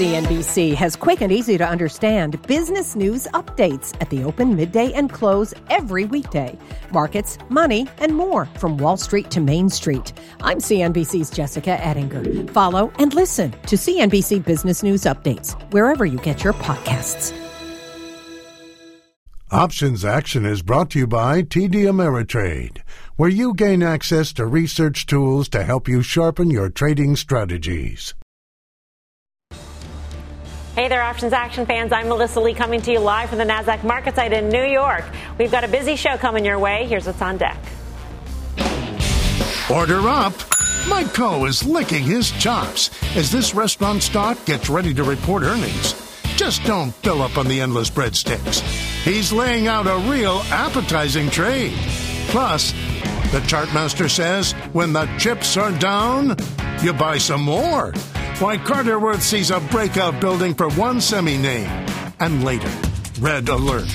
CNBC has quick and easy to understand business news updates at the open, midday, and close every weekday. Markets, money, and more from Wall Street to Main Street. I'm CNBC's Jessica Ettinger. Follow and listen to CNBC Business News Updates wherever you get your podcasts. Options Action is brought to you by TD Ameritrade, where you gain access to research tools to help you sharpen your trading strategies. Hey there, Options Action fans. I'm Melissa Lee coming to you live from the NASDAQ market site in New York. We've got a busy show coming your way. Here's what's on deck. Order up. Mike Khouw is licking his chops as this restaurant stock gets ready to report earnings. Just don't fill up on the endless breadsticks. He's laying out a real appetizing trade. Plus, the chartmaster says when the chips are down, you buy some more why Carter Worth sees a breakout building for one semi name. And later, red alert.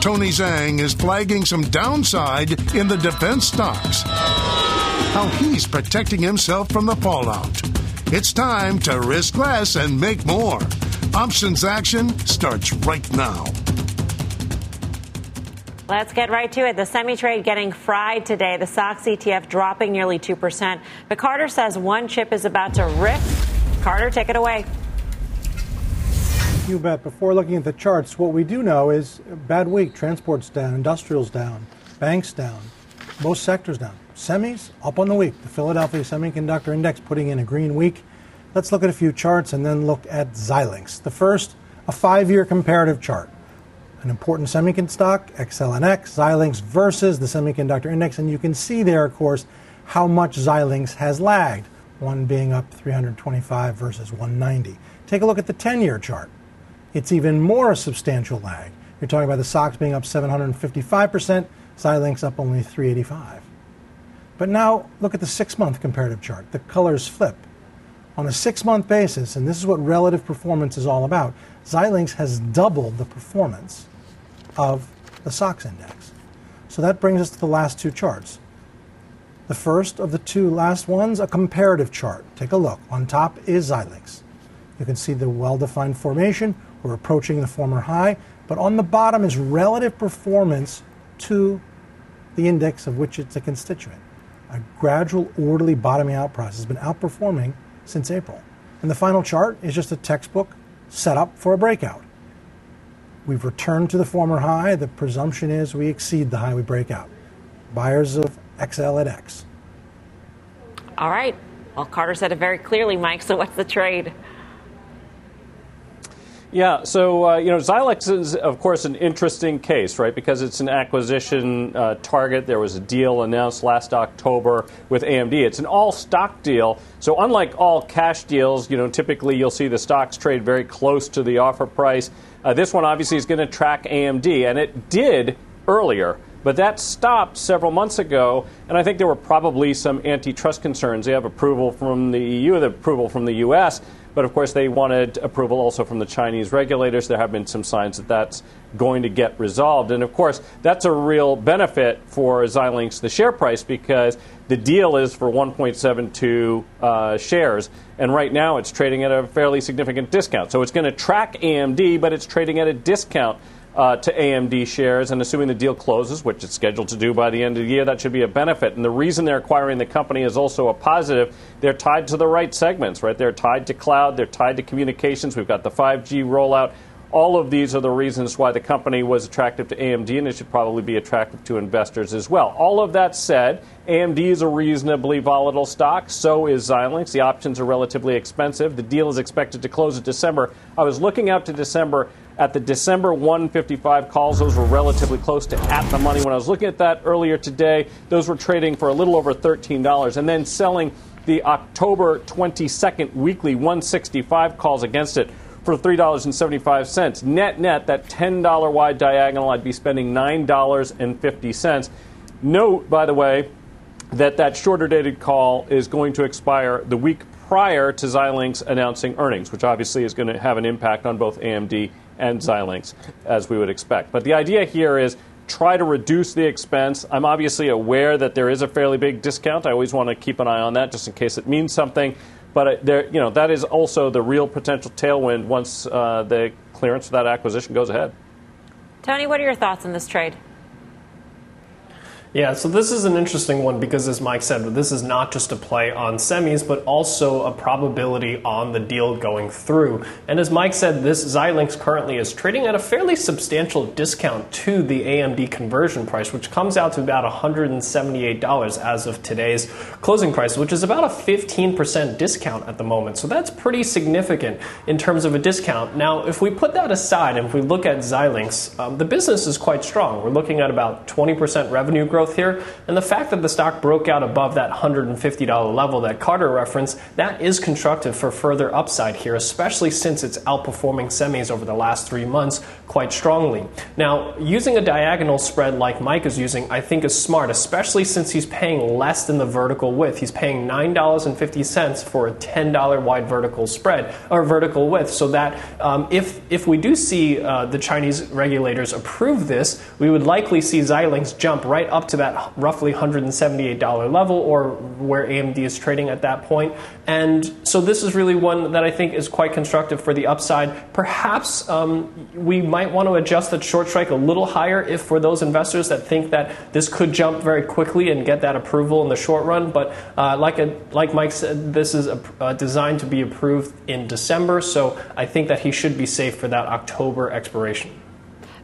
Tony Zhang is flagging some downside in the defense stocks. How he's protecting himself from the fallout. It's time to risk less and make more. Options action starts right now. Let's get right to it. The semi trade getting fried today. The SOX ETF dropping nearly 2%. But Carter says one chip is about to rip. Carter, take it away. You bet. Before looking at the charts, what we do know is bad week. Transport's down, industrial's down, banks down, most sectors down. Semis up on the week. The Philadelphia Semiconductor Index putting in a green week. Let's look at a few charts and then look at Xilinx. The first, a five year comparative chart an important semiconductor stock, XLNX, Xilinx versus the semiconductor index. And you can see there, of course, how much Xilinx has lagged, one being up 325 versus 190. Take a look at the 10 year chart. It's even more a substantial lag. You're talking about the SOX being up 755%, Xilinx up only 385. But now look at the six month comparative chart. The colors flip. On a six month basis, and this is what relative performance is all about, Xilinx has doubled the performance of the SOX index. So that brings us to the last two charts. The first of the two last ones, a comparative chart. Take a look. On top is Xilinx. You can see the well defined formation. We're approaching the former high. But on the bottom is relative performance to the index of which it's a constituent. A gradual, orderly bottoming out process has been outperforming since April. And the final chart is just a textbook setup for a breakout. We've returned to the former high. The presumption is we exceed the high we break out. Buyers of XL at X. All right. Well, Carter said it very clearly, Mike. So what's the trade? Yeah, so uh, you know, Xilinx is of course an interesting case, right? Because it's an acquisition uh, target. There was a deal announced last October with AMD. It's an all-stock deal. So unlike all cash deals, you know, typically you'll see the stocks trade very close to the offer price. Uh, this one obviously is going to track AMD, and it did earlier. But that stopped several months ago, and I think there were probably some antitrust concerns. They have approval from the EU, the approval from the US, but of course they wanted approval also from the Chinese regulators. There have been some signs that that's going to get resolved. And of course, that's a real benefit for Xilinx, the share price, because the deal is for 1.72 uh, shares, and right now it's trading at a fairly significant discount. So it's going to track AMD, but it's trading at a discount. Uh, to AMD shares, and assuming the deal closes, which it's scheduled to do by the end of the year, that should be a benefit. And the reason they're acquiring the company is also a positive. They're tied to the right segments, right? They're tied to cloud, they're tied to communications. We've got the 5G rollout. All of these are the reasons why the company was attractive to AMD, and it should probably be attractive to investors as well. All of that said, AMD is a reasonably volatile stock. So is Xilinx. The options are relatively expensive. The deal is expected to close in December. I was looking out to December. At the December 155 calls, those were relatively close to at the money. When I was looking at that earlier today, those were trading for a little over $13 and then selling the October 22nd weekly 165 calls against it for $3.75. Net net, that $10 wide diagonal, I'd be spending $9.50. Note, by the way, that that shorter dated call is going to expire the week prior to Xilinx announcing earnings, which obviously is going to have an impact on both AMD and Xilinx, as we would expect. But the idea here is try to reduce the expense. I'm obviously aware that there is a fairly big discount. I always want to keep an eye on that just in case it means something. But there, you know, that is also the real potential tailwind once uh, the clearance for that acquisition goes ahead. Tony, what are your thoughts on this trade? Yeah, so this is an interesting one because, as Mike said, this is not just a play on semis, but also a probability on the deal going through. And as Mike said, this Xilinx currently is trading at a fairly substantial discount to the AMD conversion price, which comes out to about $178 as of today's closing price, which is about a 15% discount at the moment. So that's pretty significant in terms of a discount. Now, if we put that aside and if we look at Xilinx, um, the business is quite strong. We're looking at about 20% revenue growth growth here. And the fact that the stock broke out above that $150 level that Carter referenced, that is constructive for further upside here, especially since it's outperforming semis over the last three months quite strongly. Now, using a diagonal spread like Mike is using, I think is smart, especially since he's paying less than the vertical width. He's paying $9.50 for a $10 wide vertical spread or vertical width, so that um, if if we do see uh, the Chinese regulators approve this, we would likely see Xilinx jump right up to that roughly $178 level or where AMD is trading at that point. And so this is really one that I think is quite constructive for the upside. Perhaps um, we might want to adjust the short strike a little higher if for those investors that think that this could jump very quickly and get that approval in the short run. But uh, like, a, like Mike said, this is a, uh, designed to be approved in December, so I think that he should be safe for that October expiration.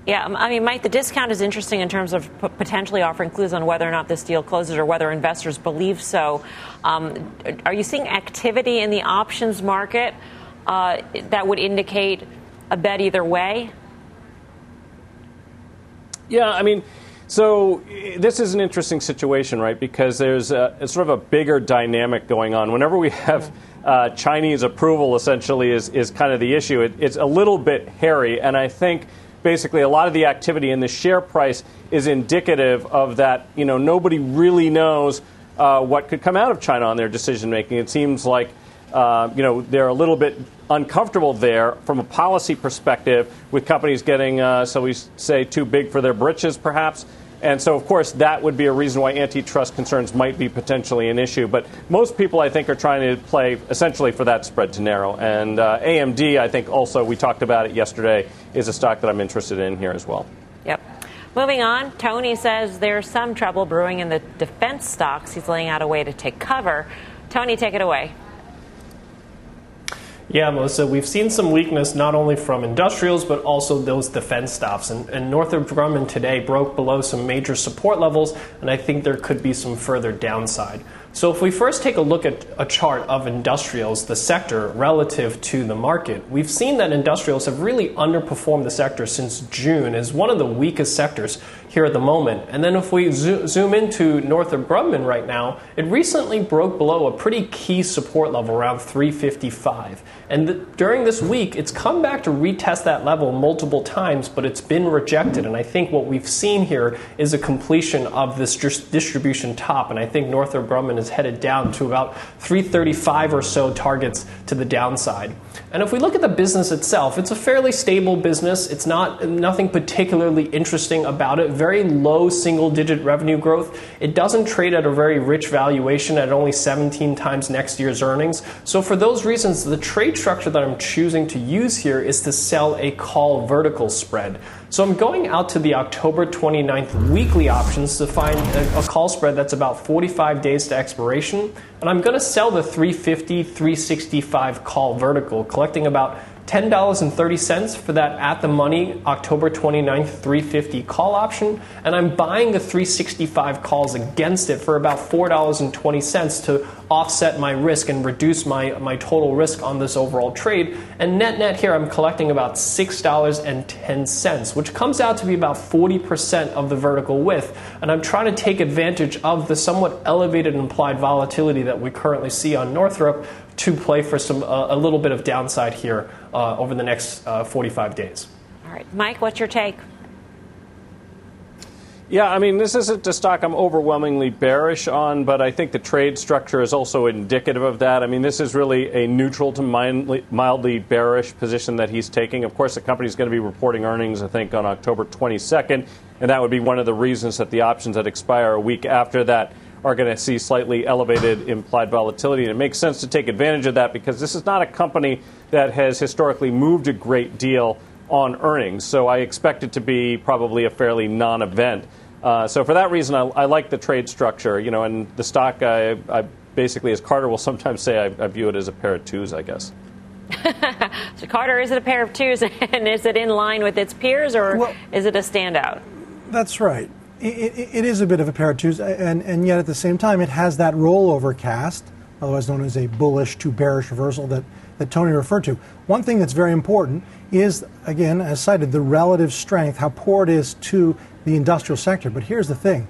Yeah, um, I mean, Mike, the discount is interesting in terms of p- potentially offering clues on whether or not this deal closes or whether investors believe so. Um, are you seeing activity in the options market uh, that would indicate a bet either way? Yeah, I mean, so this is an interesting situation, right? Because there's a, a sort of a bigger dynamic going on. Whenever we have uh, Chinese approval, essentially, is, is kind of the issue. It, it's a little bit hairy, and I think basically a lot of the activity in the share price is indicative of that. You know, nobody really knows uh, what could come out of China on their decision making. It seems like uh, you know they're a little bit uncomfortable there from a policy perspective with companies getting, uh, so we say, too big for their britches, perhaps. And so, of course, that would be a reason why antitrust concerns might be potentially an issue. But most people, I think, are trying to play essentially for that spread to narrow. And uh, AMD, I think, also, we talked about it yesterday, is a stock that I'm interested in here as well. Yep. Moving on, Tony says there's some trouble brewing in the defense stocks. He's laying out a way to take cover. Tony, take it away. Yeah, Melissa, we've seen some weakness not only from industrials but also those defense stocks. And, and, Northrop Grumman today broke below some major support levels, and I think there could be some further downside. So, if we first take a look at a chart of industrials, the sector relative to the market, we've seen that industrials have really underperformed the sector since June as one of the weakest sectors here at the moment. And then, if we zo- zoom into Northrop Grumman right now, it recently broke below a pretty key support level around 355. And during this week, it's come back to retest that level multiple times, but it's been rejected. And I think what we've seen here is a completion of this distribution top. And I think Northrop Grumman is headed down to about 335 or so targets to the downside. And if we look at the business itself, it's a fairly stable business. It's not nothing particularly interesting about it. Very low single digit revenue growth. It doesn't trade at a very rich valuation at only 17 times next year's earnings. So for those reasons, the trade structure that I'm choosing to use here is to sell a call vertical spread. So I'm going out to the October 29th weekly options to find a, a call spread that's about 45 days to expiration. And I'm going to sell the 350, 365 call vertical, collecting about $10.30 for that at the money October 29th 350 call option, and I'm buying the 365 calls against it for about $4.20 to offset my risk and reduce my, my total risk on this overall trade. And net net here, I'm collecting about $6.10, which comes out to be about 40% of the vertical width. And I'm trying to take advantage of the somewhat elevated implied volatility that we currently see on Northrop to play for some uh, a little bit of downside here uh, over the next uh, 45 days. All right, Mike, what's your take? Yeah, I mean, this isn't a stock I'm overwhelmingly bearish on, but I think the trade structure is also indicative of that. I mean, this is really a neutral to mildly, mildly bearish position that he's taking. Of course, the company is going to be reporting earnings, I think, on October 22nd, and that would be one of the reasons that the options that expire a week after that are going to see slightly elevated implied volatility. And it makes sense to take advantage of that because this is not a company that has historically moved a great deal on earnings. So I expect it to be probably a fairly non event. Uh, so for that reason, I, I, like the trade structure, you know, and the stock, I, I basically, as Carter will sometimes say, I, I view it as a pair of twos, I guess. so Carter, is it a pair of twos, and is it in line with its peers, or well, is it a standout? That's right. It, it, is a bit of a pair of twos, and, and yet at the same time, it has that rollover cast, otherwise known as a bullish to bearish reversal that, that Tony referred to. One thing that's very important is, again, as cited, the relative strength, how poor it is to the industrial sector. But here's the thing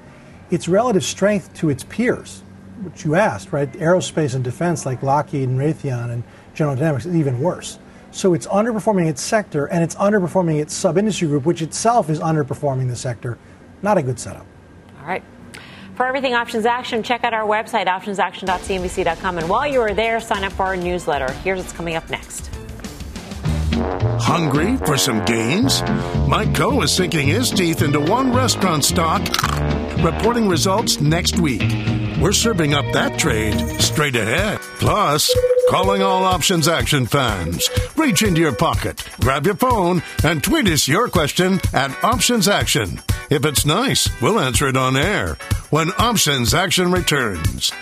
its relative strength to its peers, which you asked, right? Aerospace and defense like Lockheed and Raytheon and General Dynamics is even worse. So it's underperforming its sector and it's underperforming its sub industry group, which itself is underperforming the sector. Not a good setup. All right. For everything options action, check out our website, optionsaction.cnbc.com. And while you are there, sign up for our newsletter. Here's what's coming up next. Hungry for some gains? Mike Khouw is sinking his teeth into one restaurant stock, reporting results next week. We're serving up that trade straight ahead. Plus, calling all options action fans. Reach into your pocket, grab your phone, and tweet us your question at Options Action. If it's nice, we'll answer it on air when Options Action returns.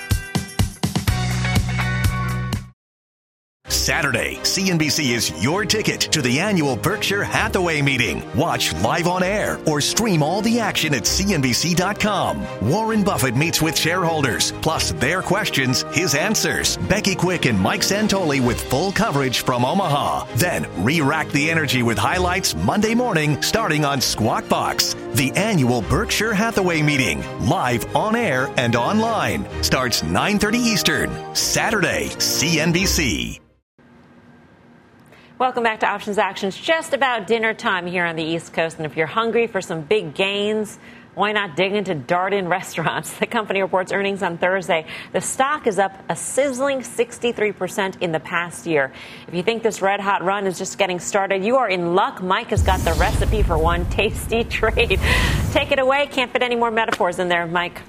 Saturday, CNBC is your ticket to the annual Berkshire Hathaway meeting. Watch live on air or stream all the action at CNBC.com. Warren Buffett meets with shareholders, plus their questions, his answers. Becky Quick and Mike Santoli with full coverage from Omaha. Then re-rack the energy with highlights Monday morning starting on Squawk Box. The annual Berkshire Hathaway meeting, live on air and online, starts 9:30 Eastern, Saturday, CNBC. Welcome back to Options Actions. Just about dinner time here on the East Coast. And if you're hungry for some big gains, why not dig into Darden Restaurants? The company reports earnings on Thursday. The stock is up a sizzling 63% in the past year. If you think this red hot run is just getting started, you are in luck. Mike has got the recipe for one tasty trade. Take it away. Can't fit any more metaphors in there, Mike.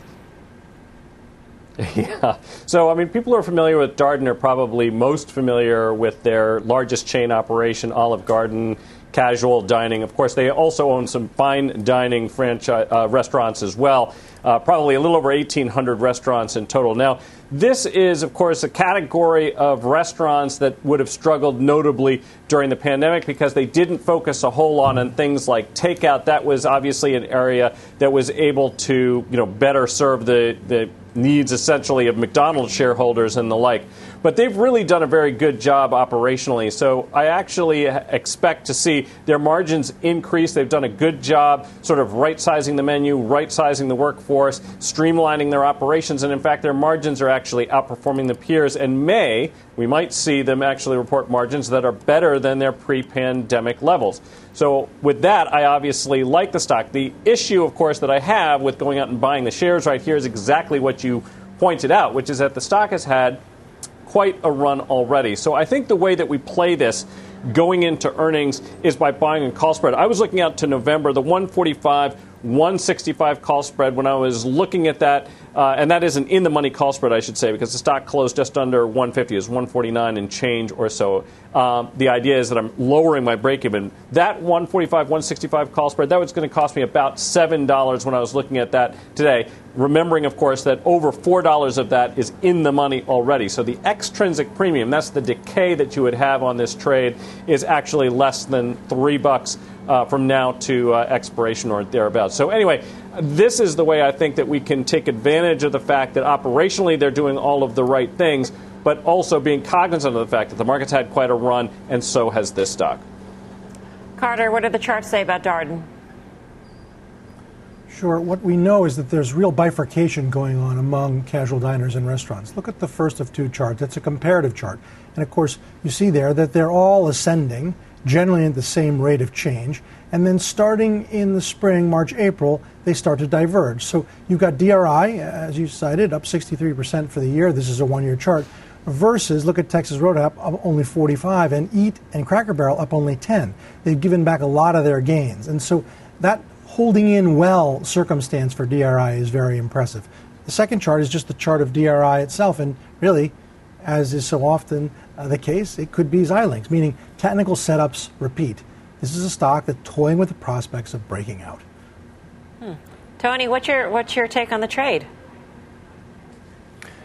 Yeah. So, I mean, people who are familiar with Darden are probably most familiar with their largest chain operation, Olive Garden casual dining. Of course, they also own some fine dining franchise uh, restaurants as well. Uh, probably a little over 1,800 restaurants in total. Now, this is, of course, a category of restaurants that would have struggled notably during the pandemic because they didn't focus a whole lot on things like takeout. That was obviously an area that was able to, you know, better serve the, the needs essentially of McDonald's shareholders and the like. But they've really done a very good job operationally. So I actually expect to see their margins increase. They've done a good job sort of right sizing the menu, right sizing the workforce, streamlining their operations. And in fact, their margins are actually outperforming the peers. And May, we might see them actually report margins that are better than their pre pandemic levels. So, with that, I obviously like the stock. The issue, of course, that I have with going out and buying the shares right here is exactly what you pointed out, which is that the stock has had quite a run already. So, I think the way that we play this going into earnings is by buying a call spread. I was looking out to November, the 145 165 call spread when I was looking at that, uh, and that is an in the money call spread, I should say, because the stock closed just under 150, is 149 and change or so. Um, the idea is that I'm lowering my break even. That 145, 165 call spread, that was going to cost me about $7 when I was looking at that today. Remembering, of course, that over $4 of that is in the money already. So the extrinsic premium, that's the decay that you would have on this trade, is actually less than 3 bucks uh, from now to uh, expiration or thereabouts. So, anyway, this is the way I think that we can take advantage of the fact that operationally they're doing all of the right things, but also being cognizant of the fact that the market's had quite a run, and so has this stock. Carter, what do the charts say about Darden? Sure. What we know is that there's real bifurcation going on among casual diners and restaurants. Look at the first of two charts. It's a comparative chart. And of course, you see there that they're all ascending generally at the same rate of change. And then starting in the spring, March, April, they start to diverge. So you've got DRI, as you cited, up 63% for the year. This is a one year chart. Versus, look at Texas Roadhouse up only 45, and Eat and Cracker Barrel up only 10. They've given back a lot of their gains. And so that holding in well circumstance for DRI is very impressive. The second chart is just the chart of DRI itself, and really, as is so often uh, the case, it could be Xilinx, meaning technical setups repeat. This is a stock that's toying with the prospects of breaking out. Hmm. Tony, what's your what's your take on the trade?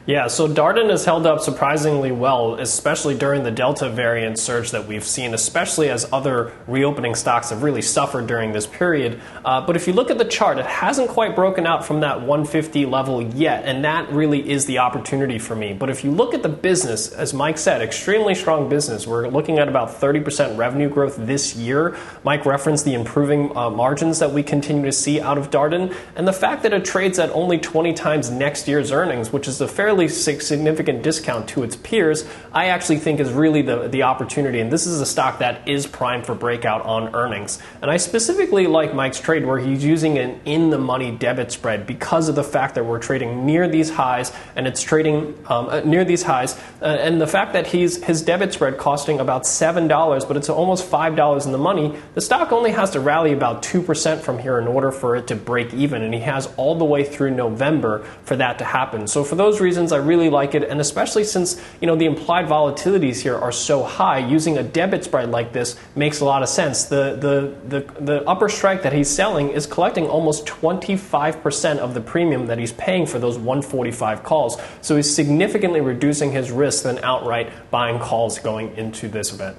Yeah, so Darden has held up surprisingly well, especially during the Delta variant surge that we've seen, especially as other reopening stocks have really suffered during this period. Uh, but if you look at the chart, it hasn't quite broken out from that 150 level yet, and that really is the opportunity for me. But if you look at the business, as Mike said, extremely strong business. We're looking at about 30% revenue growth this year. Mike referenced the improving uh, margins that we continue to see out of Darden, and the fact that it trades at only 20 times next year's earnings, which is a fairly fairly significant discount to its peers, I actually think is really the, the opportunity. And this is a stock that is primed for breakout on earnings. And I specifically like Mike's trade where he's using an in the money debit spread because of the fact that we're trading near these highs and it's trading um, uh, near these highs. Uh, and the fact that he's his debit spread costing about $7, but it's almost $5 in the money, the stock only has to rally about 2% from here in order for it to break even. And he has all the way through November for that to happen. So for those reasons, I really like it, and especially since you know the implied volatilities here are so high, using a debit spread like this makes a lot of sense. The the the, the upper strike that he's selling is collecting almost 25% of the premium that he's paying for those 145 calls. So he's significantly reducing his risk than outright buying calls going into this event.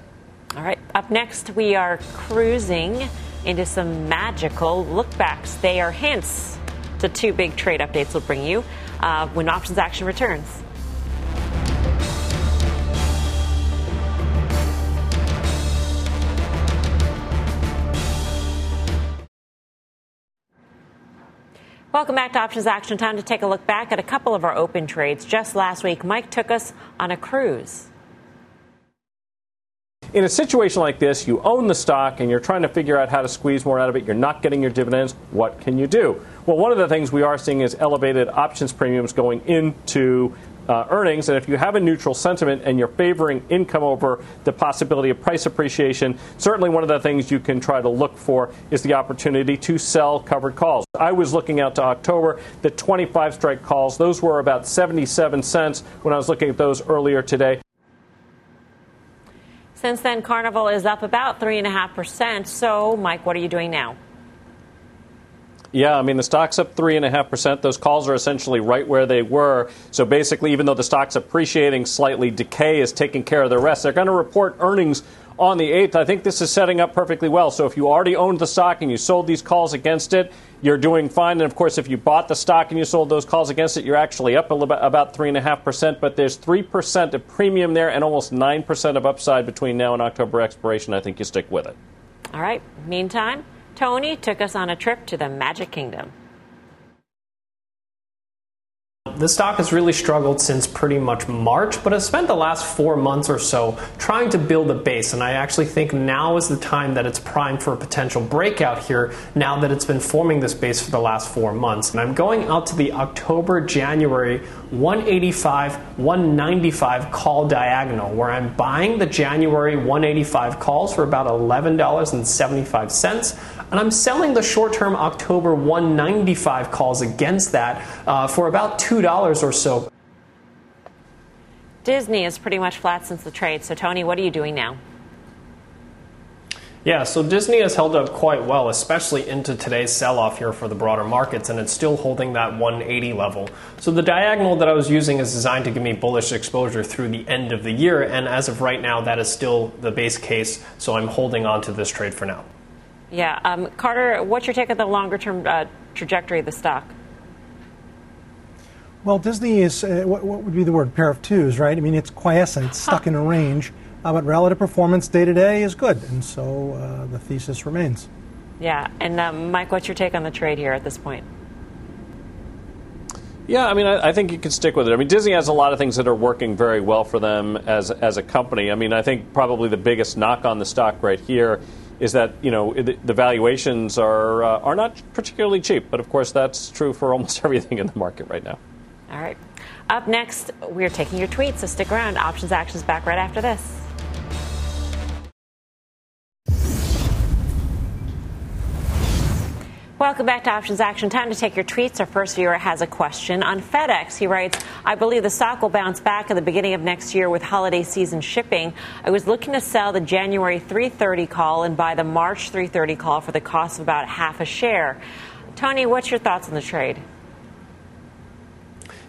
All right, up next we are cruising into some magical lookbacks. They are hints to two big trade updates we'll bring you uh, when options action returns. Welcome back to Options Action. Time to take a look back at a couple of our open trades. Just last week, Mike took us on a cruise. In a situation like this, you own the stock and you're trying to figure out how to squeeze more out of it. You're not getting your dividends. What can you do? Well, one of the things we are seeing is elevated options premiums going into uh, earnings. And if you have a neutral sentiment and you're favoring income over the possibility of price appreciation, certainly one of the things you can try to look for is the opportunity to sell covered calls. I was looking out to October, the 25 strike calls, those were about 77 cents when I was looking at those earlier today. Since then, Carnival is up about 3.5%. So, Mike, what are you doing now? Yeah, I mean, the stock's up 3.5%. Those calls are essentially right where they were. So basically, even though the stock's appreciating slightly, decay is taking care of the rest. They're going to report earnings on the 8th. I think this is setting up perfectly well. So if you already owned the stock and you sold these calls against it, you're doing fine. And of course, if you bought the stock and you sold those calls against it, you're actually up about 3.5%. But there's 3% of premium there and almost 9% of upside between now and October expiration. I think you stick with it. All right. Meantime, Tony took us on a trip to the Magic Kingdom. The stock has really struggled since pretty much March, but has spent the last four months or so trying to build a base. And I actually think now is the time that it's primed for a potential breakout here now that it's been forming this base for the last four months. And I'm going out to the October January 185 195 call diagonal where I'm buying the January 185 calls for about $11.75 and I'm selling the short term October 195 calls against that uh, for about $2 or so. Disney is pretty much flat since the trade. So, Tony, what are you doing now? Yeah, so Disney has held up quite well, especially into today's sell off here for the broader markets, and it's still holding that 180 level. So the diagonal that I was using is designed to give me bullish exposure through the end of the year, and as of right now, that is still the base case, so I'm holding on to this trade for now. Yeah. Um, Carter, what's your take on the longer term uh, trajectory of the stock? Well, Disney is uh, what, what, would be the word? Pair of twos, right? I mean, it's quiescent, it's stuck huh. in a range, uh, but relative performance day to day is good, and so uh, the thesis remains. Yeah, and um, Mike, what's your take on the trade here at this point? Yeah, I mean, I, I, think you can stick with it. I mean, Disney has a lot of things that are working very well for them as as a company. I mean, I think probably the biggest knock on the stock right here is that you know the valuations are uh, are not particularly cheap, but of course that's true for almost everything in the market right now. All right. Up next, we're taking your tweets, so stick around. Options Actions back right after this. Welcome back to Options Action. Time to take your tweets. Our first viewer has a question on FedEx. He writes, I believe the stock will bounce back at the beginning of next year with holiday season shipping. I was looking to sell the January 330 call and buy the March 330 call for the cost of about half a share. Tony, what's your thoughts on the trade?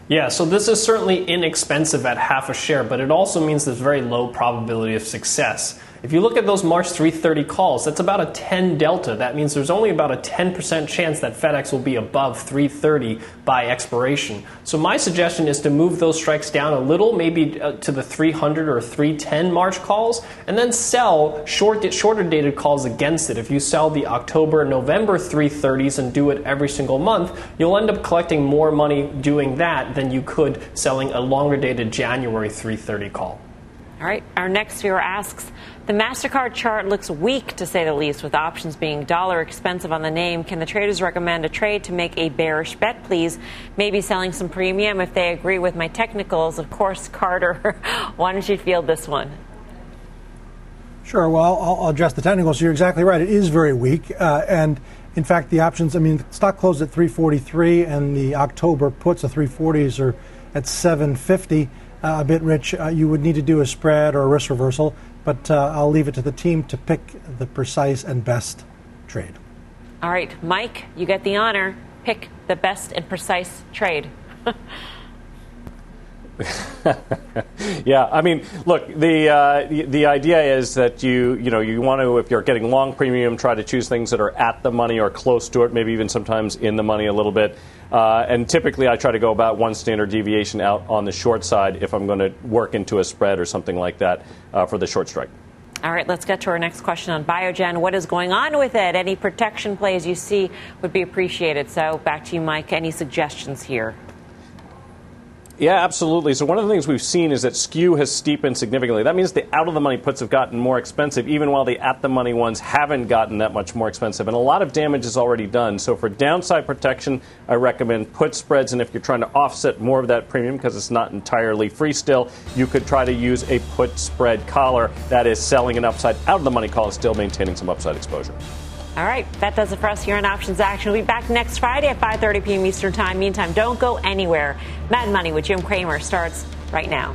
Yeah, so this is certainly inexpensive at half a share, but it also means there's very low probability of success. If you look at those March 330 calls, that's about a 10 delta. That means there's only about a 10% chance that FedEx will be above 330 by expiration. So my suggestion is to move those strikes down a little, maybe uh, to the 300 or 310 March calls, and then sell short, shorter dated calls against it. If you sell the October, November 330s and do it every single month, you'll end up collecting more money doing that than you could selling a longer dated January 330 call. All right, our next viewer asks The MasterCard chart looks weak to say the least, with options being dollar expensive on the name. Can the traders recommend a trade to make a bearish bet, please? Maybe selling some premium if they agree with my technicals. Of course, Carter, why don't you field this one? Sure. Well, I'll, address the technicals. You're exactly right. It is very weak. Uh, and in fact, the options, I mean, stock closed at 343, and the October puts, the 340s, are at 750 uh, a bit rich, uh, you would need to do a spread or a risk reversal, but uh, I'll leave it to the team to pick the precise and best trade. All right, Mike, you get the honor. Pick the best and precise trade. yeah, I mean, look, the, uh, the, idea is that you you know you want to if you're getting long premium, try to choose things that are at the money or close to it, maybe even sometimes in the money a little bit. Uh, and typically, I try to go about one standard deviation out on the short side if I'm going to work into a spread or something like that uh, for the short strike. All right, let's get to our next question on Biogen. What is going on with it? Any protection plays you see would be appreciated. So, back to you, Mike. Any suggestions here? Yeah, absolutely. So one of the things we've seen is that skew has steepened significantly. That means the out of the money puts have gotten more expensive, even while the at the money ones haven't gotten that much more expensive. And a lot of damage is already done. So for downside protection, I recommend put spreads. And if you're trying to offset more of that premium because it's not entirely free still, you could try to use a put spread collar that is selling an upside out of the money call and still maintaining some upside exposure. All right, that does it for us here on Options Action. We'll be back next Friday at 5:30 p.m. Eastern Time. Meantime, don't go anywhere. Mad Money with Jim Cramer starts right now.